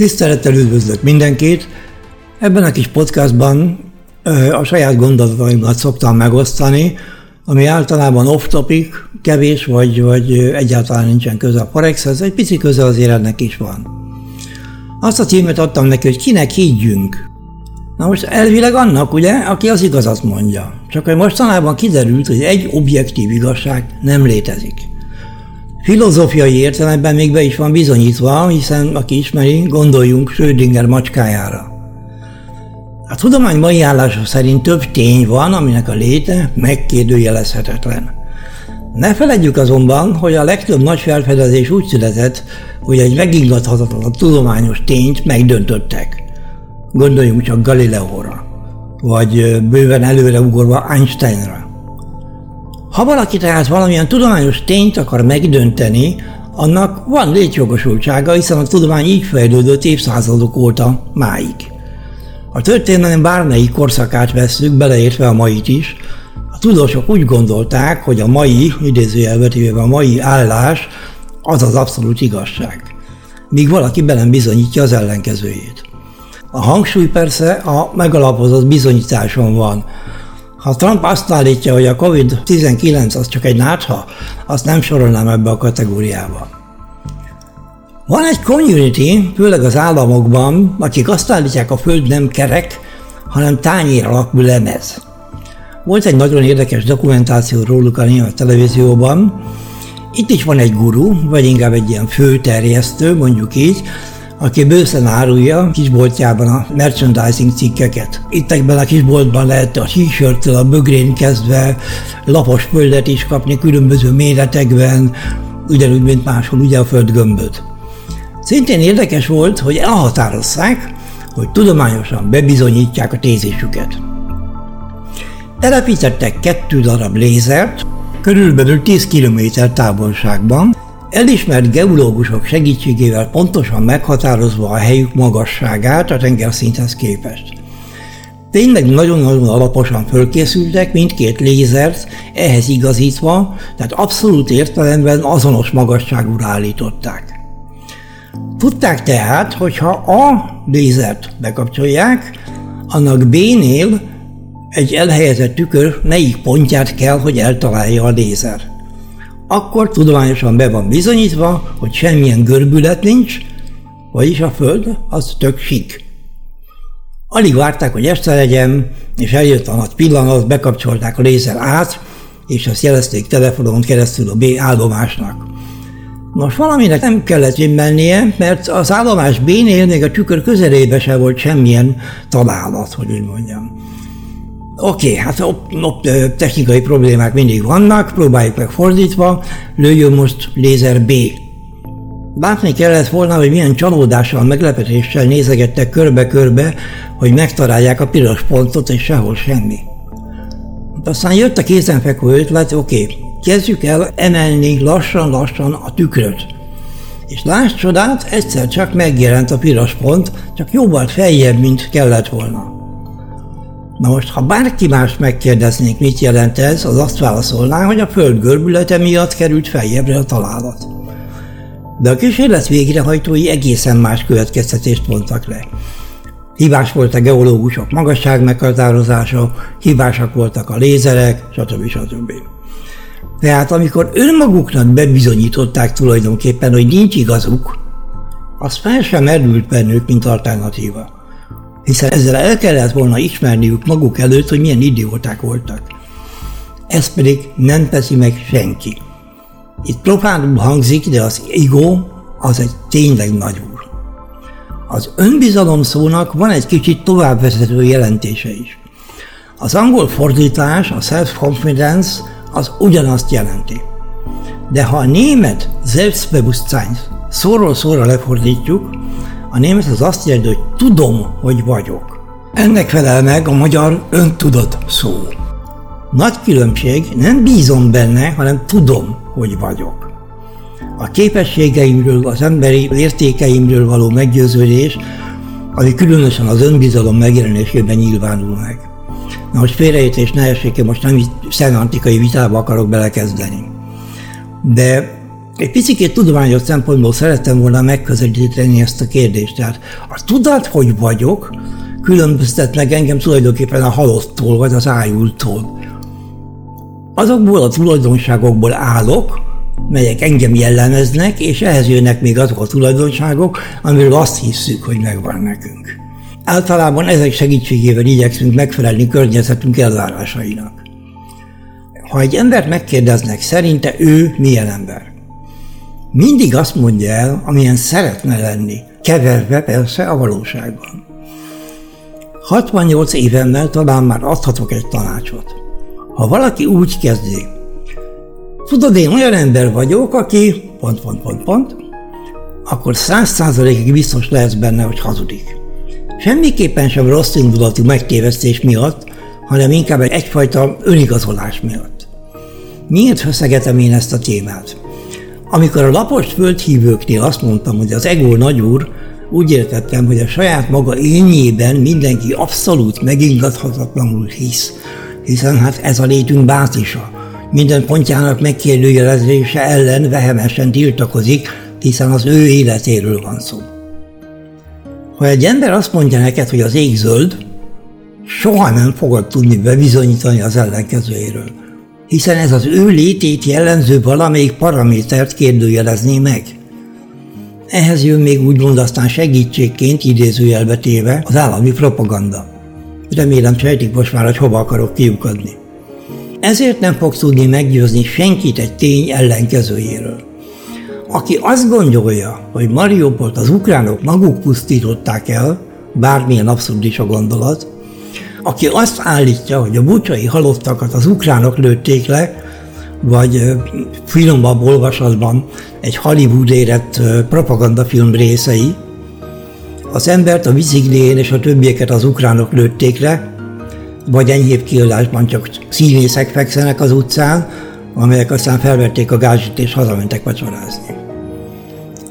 Tisztelettel üdvözlök mindenkit! Ebben a kis podcastban a saját gondolataimat szoktam megosztani, ami általában off-topic, kevés, vagy, vagy egyáltalán nincsen köze a Forexhez, egy pici köze azért ennek is van. Azt a címet adtam neki, hogy kinek higgyünk. Na most elvileg annak, ugye, aki az igazat mondja. Csak hogy mostanában kiderült, hogy egy objektív igazság nem létezik. Filozófiai értelemben még be is van bizonyítva, hiszen aki ismeri, gondoljunk Schrödinger macskájára. A tudomány mai állása szerint több tény van, aminek a léte megkérdőjelezhetetlen. Ne feledjük azonban, hogy a legtöbb nagy felfedezés úgy született, hogy egy megingathatatlan tudományos tényt megdöntöttek. Gondoljunk csak Galileóra, vagy bőven előre ugorva Einsteinra. Ha valaki tehát valamilyen tudományos tényt akar megdönteni, annak van létjogosultsága, hiszen a tudomány így fejlődött évszázadok óta máig. A történelem bármelyik korszakát veszük, beleértve a mait is, a tudósok úgy gondolták, hogy a mai, idézőjelvetével a mai állás az az abszolút igazság. Míg valaki belem bizonyítja az ellenkezőjét. A hangsúly persze a megalapozott bizonyításon van. Ha Trump azt állítja, hogy a COVID-19 az csak egy nátha, azt nem sorolnám ebbe a kategóriába. Van egy community, főleg az államokban, akik azt állítják, a Föld nem kerek, hanem tányér alakú lemez. Volt egy nagyon érdekes dokumentáció róluk a német televízióban. Itt is van egy guru, vagy inkább egy ilyen főterjesztő, mondjuk így, aki bőszen árulja kisboltjában a merchandising cikkeket. Itt ebben a kisboltban lehet a t a bögrén kezdve lapos földet is kapni különböző méretekben, ugyanúgy, mint máshol ugye a földgömböt. Szintén érdekes volt, hogy elhatározzák, hogy tudományosan bebizonyítják a tézésüket. Telepítettek kettő darab lézert, körülbelül 10 km távolságban, elismert geológusok segítségével pontosan meghatározva a helyük magasságát a tengerszinthez képest. Tényleg nagyon-nagyon alaposan fölkészültek, mindkét lézert ehhez igazítva, tehát abszolút értelemben azonos magasságúra állították. Tudták tehát, hogy ha a lézert bekapcsolják, annak B-nél egy elhelyezett tükör melyik pontját kell, hogy eltalálja a lézer. Akkor tudományosan be van bizonyítva, hogy semmilyen görbület nincs, vagyis a Föld az tök sik. Alig várták, hogy este legyen, és eljött a nagy pillanat, bekapcsolták a lézer át, és azt jelezték telefonon keresztül a B állomásnak. Most valaminek nem kellett mennie, mert az állomás B-nél még a tükör közelébe se volt semmilyen találat, hogy úgy mondjam. Oké, hát op, op, technikai problémák mindig vannak, próbáljuk meg fordítva, lőjön most lézer B. Látni kellett volna, hogy milyen csalódással, meglepetéssel nézegettek körbe-körbe, hogy megtalálják a piros pontot, és sehol semmi. Aztán jött a kézenfekvő ötlet, oké, kezdjük el emelni lassan-lassan a tükröt. És láss csodát, egyszer csak megjelent a piros pont, csak jóval feljebb, mint kellett volna. Na most, ha bárki más megkérdeznék, mit jelent ez, az azt válaszolná, hogy a föld görbülete miatt került feljebbre a találat. De a kísérlet végrehajtói egészen más következtetést mondtak le. Hibás volt a geológusok magasság meghatározása, hibásak voltak a lézerek, stb. stb. Tehát amikor önmaguknak bebizonyították tulajdonképpen, hogy nincs igazuk, az fel sem merült bennük, mint alternatíva. Hiszen ezzel el kellett volna ismerniük maguk előtt, hogy milyen idióták voltak. Ez pedig nem teszi meg senki. Itt profánul hangzik, de az ego az egy tényleg nagy úr. Az önbizalom szónak van egy kicsit továbbvezető jelentése is. Az angol fordítás, a self-confidence az ugyanazt jelenti. De ha a német Selbstbewusstsein szóról szóra lefordítjuk, a német az azt jelenti, hogy tudom, hogy vagyok. Ennek felel meg a magyar öntudat szó. Nagy különbség, nem bízom benne, hanem tudom, hogy vagyok. A képességeimről, az emberi értékeimről való meggyőződés, ami különösen az önbizalom megjelenésében nyilvánul meg. Na, hogy félreértés ne essék, most nem szemantikai vitába akarok belekezdeni. De Egy picit tudományos szempontból szerettem volna megközelíteni ezt a kérdést. Tehát a tudat, hogy vagyok, különböztet meg engem tulajdonképpen a halottól, vagy az ájultól. Azokból a tulajdonságokból állok, melyek engem jellemeznek, és ehhez jönnek még azok a tulajdonságok, amiről azt hiszük, hogy megvan nekünk. Általában ezek segítségével igyekszünk megfelelni környezetünk elvárásainak. Ha egy embert megkérdeznek, szerinte ő milyen ember? Mindig azt mondja el, amilyen szeretne lenni, keverve persze a valóságban. 68 évemmel talán már adhatok egy tanácsot. Ha valaki úgy kezdi, tudod, én olyan ember vagyok, aki pont, pont, pont, pont, akkor száz százalékig biztos lesz benne, hogy hazudik. Semmiképpen sem rossz indulatú megtévesztés miatt, hanem inkább egyfajta önigazolás miatt. Miért feszegetem én ezt a témát? Amikor a lapos földhívőknél azt mondtam, hogy az ego nagyúr, úgy értettem, hogy a saját maga énjében mindenki abszolút megingathatatlanul hisz, hiszen hát ez a létünk bázisa. Minden pontjának megkérdőjelezése ellen vehemesen tiltakozik, hiszen az ő életéről van szó. Ha egy ember azt mondja neked, hogy az ég zöld, soha nem fogod tudni bebizonyítani az ellenkezőjéről, hiszen ez az ő létét jellemző valamelyik paramétert kérdőjelezné meg. Ehhez jön még úgymond aztán segítségként idézőjelbe téve az állami propaganda. Remélem sejtik most már, hogy hova akarok kiukadni. Ezért nem fog tudni meggyőzni senkit egy tény ellenkezőjéről. Aki azt gondolja, hogy Mariupolt az ukránok maguk pusztították el, bármilyen abszurd is a gondolat, aki azt állítja, hogy a bucsai halottakat az ukránok lőtték le, vagy finomabb olvasatban egy Hollywood érett propagandafilm részei, az embert a biciklién és a többieket az ukránok lőtték le, vagy enyhébb kiadásban csak színészek fekszenek az utcán, amelyek aztán felvették a gázsit és hazamentek vacsorázni.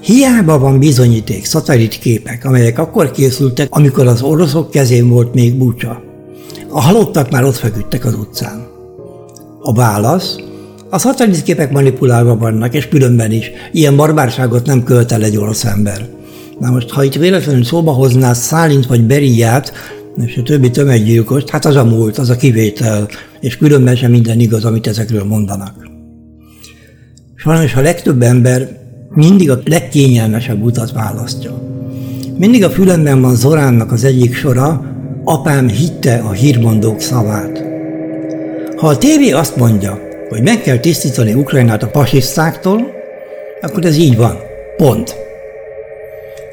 Hiába van bizonyíték, képek, amelyek akkor készültek, amikor az oroszok kezén volt még búcsa. A halottak már ott feküdtek az utcán. A válasz, a képek manipulálva vannak, és különben is. Ilyen barbárságot nem költ el egy orosz ember. Na most, ha itt véletlenül szóba hozná Szálint vagy Beriát, és a többi tömeggyilkost, hát az a múlt, az a kivétel, és különben sem minden igaz, amit ezekről mondanak. Sajnos a legtöbb ember mindig a legkényelmesebb utat választja. Mindig a fülemben van Zoránnak az egyik sora, apám hitte a hírmondók szavát. Ha a tévé azt mondja, hogy meg kell tisztítani Ukrajnát a fasisztáktól, akkor ez így van. Pont.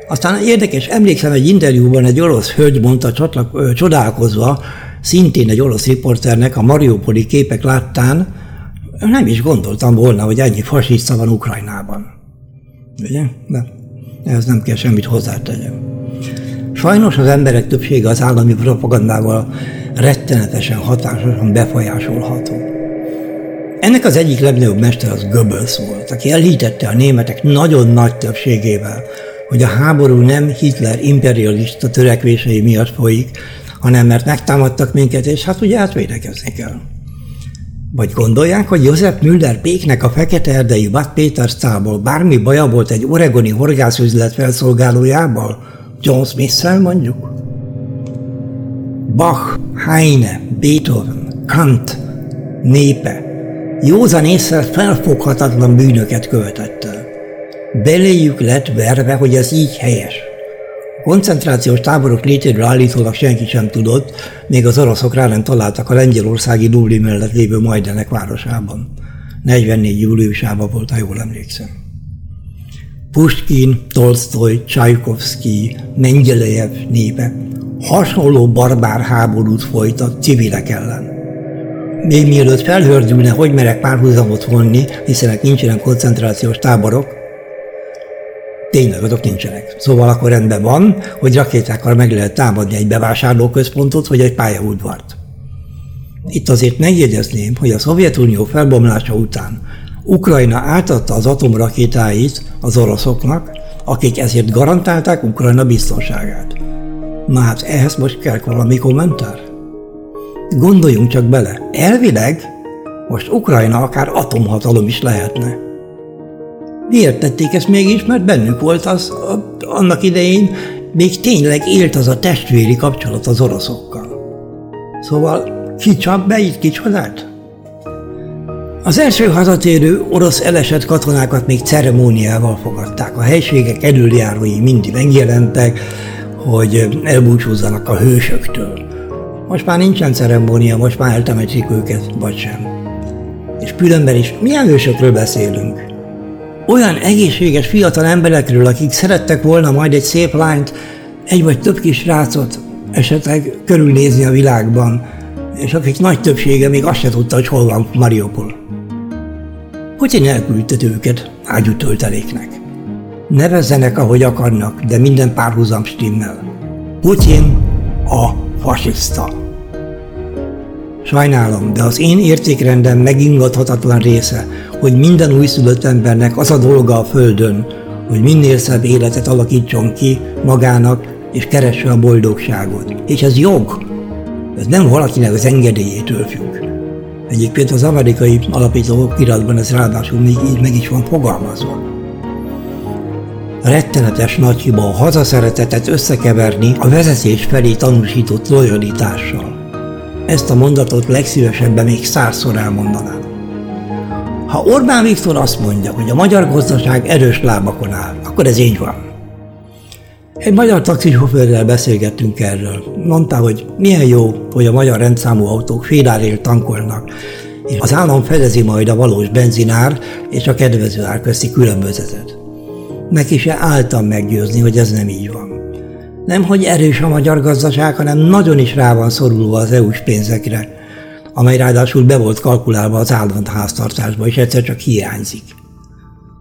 Aztán érdekes, emlékszem egy interjúban egy orosz hölgy mondta csatlak, csodálkozva, szintén egy orosz riporternek a Mariupoli képek láttán, nem is gondoltam volna, hogy ennyi fasiszta van Ukrajnában. Ugye? De ehhez nem kell semmit hozzátegyem. Sajnos az emberek többsége az állami propagandával rettenetesen hatásosan befolyásolható. Ennek az egyik legnagyobb mester az Goebbels volt, aki elhitette a németek nagyon nagy többségével, hogy a háború nem Hitler imperialista törekvései miatt folyik, hanem mert megtámadtak minket, és hát ugye átvédekezni kell. Vagy gondolják, hogy József Müller Péknek a fekete erdei Bad Péterstából bármi baja volt egy oregoni horgászüzlet felszolgálójával, John smith mondjuk? Bach, Heine, Beethoven, Kant, népe, józan észre felfoghatatlan bűnöket követett el. Beléjük lett verve, hogy ez így helyes. Koncentrációs táborok létéről állítólag senki sem tudott, még az oroszok rá nem találtak a lengyelországi Dubli mellett lévő Majdenek városában. 44 júliusában volt, ha jól emlékszem. Pushkin, Tolstoy, Csajkovszki, Mengyelejev népe hasonló barbár háborút folytat civilek ellen. Még mielőtt felhördülne, hogy merek párhuzamot vonni, hiszen nincsenek koncentrációs táborok, tényleg azok nincsenek. Szóval akkor rendben van, hogy rakétákkal meg lehet támadni egy bevásárlóközpontot vagy egy pályaudvart. Itt azért megjegyezném, hogy a Szovjetunió felbomlása után Ukrajna átadta az atomrakétáit az oroszoknak, akik ezért garantálták Ukrajna biztonságát. Na hát ehhez most kell valami kommentár? Gondoljunk csak bele, elvileg most Ukrajna akár atomhatalom is lehetne. Miért tették ezt mégis? Mert bennük volt az, a, annak idején még tényleg élt az a testvéri kapcsolat az oroszokkal. Szóval ki csap be itt kicsodát? Az első hazatérő orosz elesett katonákat még ceremóniával fogadták. A helységek előjárói mindig megjelentek, hogy elbúcsúzzanak a hősöktől. Most már nincsen ceremónia, most már eltemetik őket, vagy sem. És különben is milyen hősökről beszélünk? Olyan egészséges fiatal emberekről, akik szerettek volna majd egy szép lányt, egy vagy több kis rácot esetleg körülnézni a világban, és akik nagy többsége még azt se tudta, hogy hol van Mariupol. Putyin elküldte őket ágyú tölteléknek. Nevezzenek, ahogy akarnak, de minden párhuzam stimmel. Putyin a fasiszta. Sajnálom, de az én értékrendem megingathatatlan része, hogy minden újszülött embernek az a dolga a Földön, hogy minél szebb életet alakítson ki magának, és keresse a boldogságot. És ez jog. Ez nem valakinek az engedélyétől függ. Egyébként az amerikai alapító iratban ez ráadásul még így meg is van fogalmazva. Rettenetes nagy hiba a hazaszeretetet összekeverni a vezetés felé tanúsított lojalitással. Ezt a mondatot legszívesebben még százszor elmondanám. Ha Orbán Viktor azt mondja, hogy a magyar gazdaság erős lábakon áll, akkor ez így van. Egy magyar taxisofőrrel beszélgettünk erről. Mondta, hogy milyen jó, hogy a magyar rendszámú autók félárért tankolnak, és az állam fedezi majd a valós benzinár és a kedvező ár közti különbözetet. Neki se álltam meggyőzni, hogy ez nem így van. Nem, hogy erős a magyar gazdaság, hanem nagyon is rá van szorulva az EU-s pénzekre, amely ráadásul be volt kalkulálva az állandháztartásba, és egyszer csak hiányzik.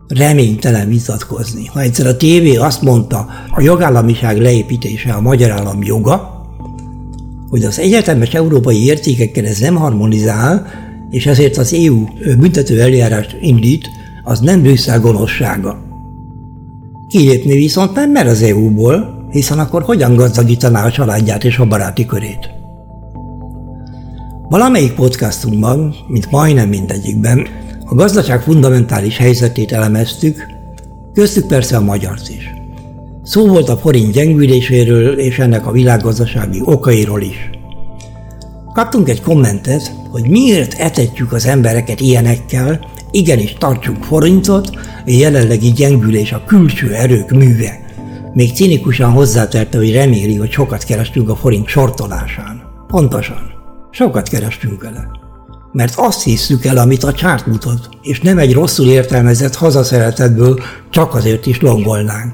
Reménytelen vitatkozni. Ha egyszer a tévé azt mondta, a jogállamiság leépítése a magyar állam joga, hogy az egyetemes európai értékekkel ez nem harmonizál, és ezért az EU büntető eljárást indít, az nem Brüsszel gonoszsága. Kilépni viszont nem mer az EU-ból, hiszen akkor hogyan gazdagítaná a családját és a baráti körét? Valamelyik podcastunkban, mint majdnem mindegyikben, a gazdaság fundamentális helyzetét elemeztük, köztük persze a magyart is. Szó volt a forint gyengüléséről és ennek a világgazdasági okairól is. Kaptunk egy kommentet, hogy miért etetjük az embereket ilyenekkel, igenis tartsunk forintot, a jelenlegi gyengülés a külső erők műve. Még cinikusan hozzátette, hogy reméli, hogy sokat kerestünk a forint sortolásán. Pontosan. Sokat kerestünk vele. Mert azt hiszük el, amit a csárt mutat, és nem egy rosszul értelmezett hazaszeretetből csak azért is longolnánk.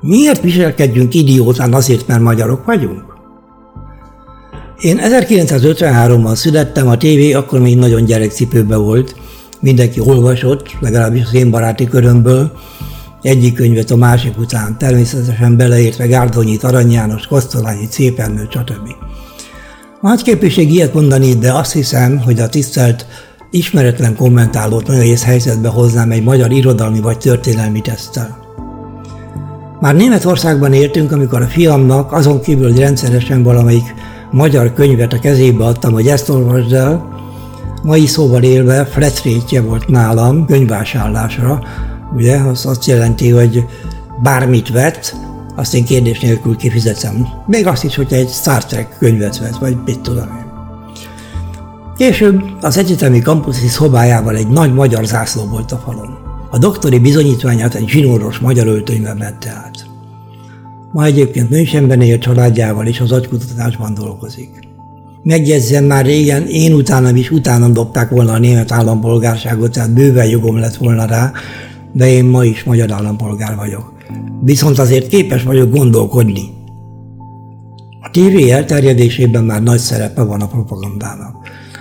Miért viselkedjünk idiótán azért, mert magyarok vagyunk? Én 1953-ban születtem, a tévé akkor még nagyon gyerekcipőbe volt, mindenki olvasott, legalábbis az én baráti körömből, egyik könyvet a másik után, természetesen beleértve Gárdonyit, Arany János, Kosztolányi, Cépernő, stb. Nagy képviség ilyet mondani, de azt hiszem, hogy a tisztelt ismeretlen kommentálót nehéz helyzetbe hoznám egy magyar irodalmi vagy történelmi tesztel. Már Németországban értünk, amikor a fiamnak azon kívül, hogy rendszeresen valamelyik magyar könyvet a kezébe adtam, hogy ezt olvasd el, mai szóval élve flat volt nálam könyvásárlásra, ugye, az azt jelenti, hogy bármit vett, azt én kérdés nélkül kifizetem. Még azt is, hogyha egy Star Trek könyvet vett, vagy mit tudom én. Később az egyetemi kampuszi szobájával egy nagy magyar zászló volt a falon. A doktori bizonyítványát egy zsinóros magyar öltönyben vette át. Ma egyébként Münchenben él családjával és az agykutatásban dolgozik. Megjegyzem, már régen én utánam is utánam dobták volna a német állampolgárságot, tehát bőven jogom lett volna rá, de én ma is magyar állampolgár vagyok. Viszont azért képes vagyok gondolkodni. A tévé elterjedésében már nagy szerepe van a propagandának.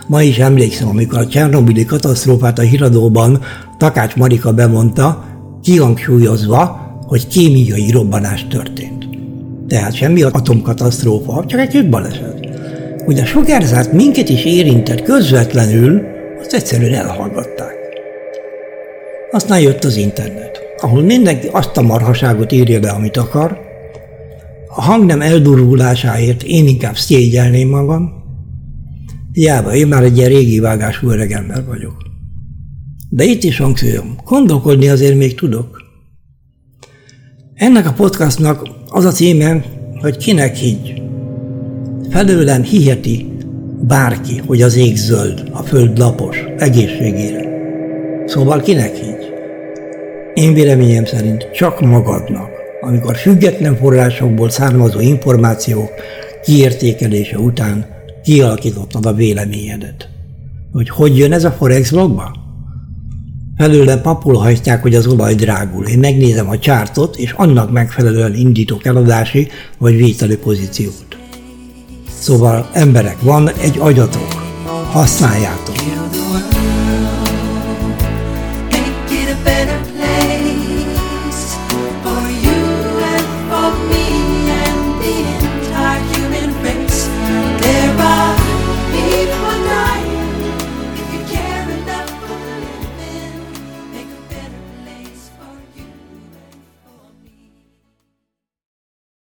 Ma is emlékszem, amikor a Csernobili katasztrófát a híradóban Takács Marika bemondta, kihangsúlyozva, hogy kémiai robbanás történt. Tehát semmi atomkatasztrófa, csak egy kis baleset. Hogy a sugárzát minket is érintett közvetlenül, azt egyszerűen elhallgatták. Aztán jött az internet, ahol mindenki azt a marhaságot írja be, amit akar. A hangnem eldurvulásáért én inkább szégyelném magam. Hiába, én már egy ilyen régi vágású öreg ember vagyok. De itt is hangsúlyom, gondolkodni azért még tudok. Ennek a podcastnak az a címe, hogy kinek higgy. Felőlem hiheti bárki, hogy az ég zöld, a föld lapos, egészségére. Szóval kinek higgy? Én véleményem szerint csak magadnak, amikor független forrásokból származó információk kiértékelése után kialakítottad a véleményedet. Hogy hogy jön ez a Forex blogba? Felőle papul hajtják, hogy az olaj drágul. Én megnézem a csártot, és annak megfelelően indítok eladási vagy vételi pozíciót. Szóval emberek, van egy agyatok, használjátok.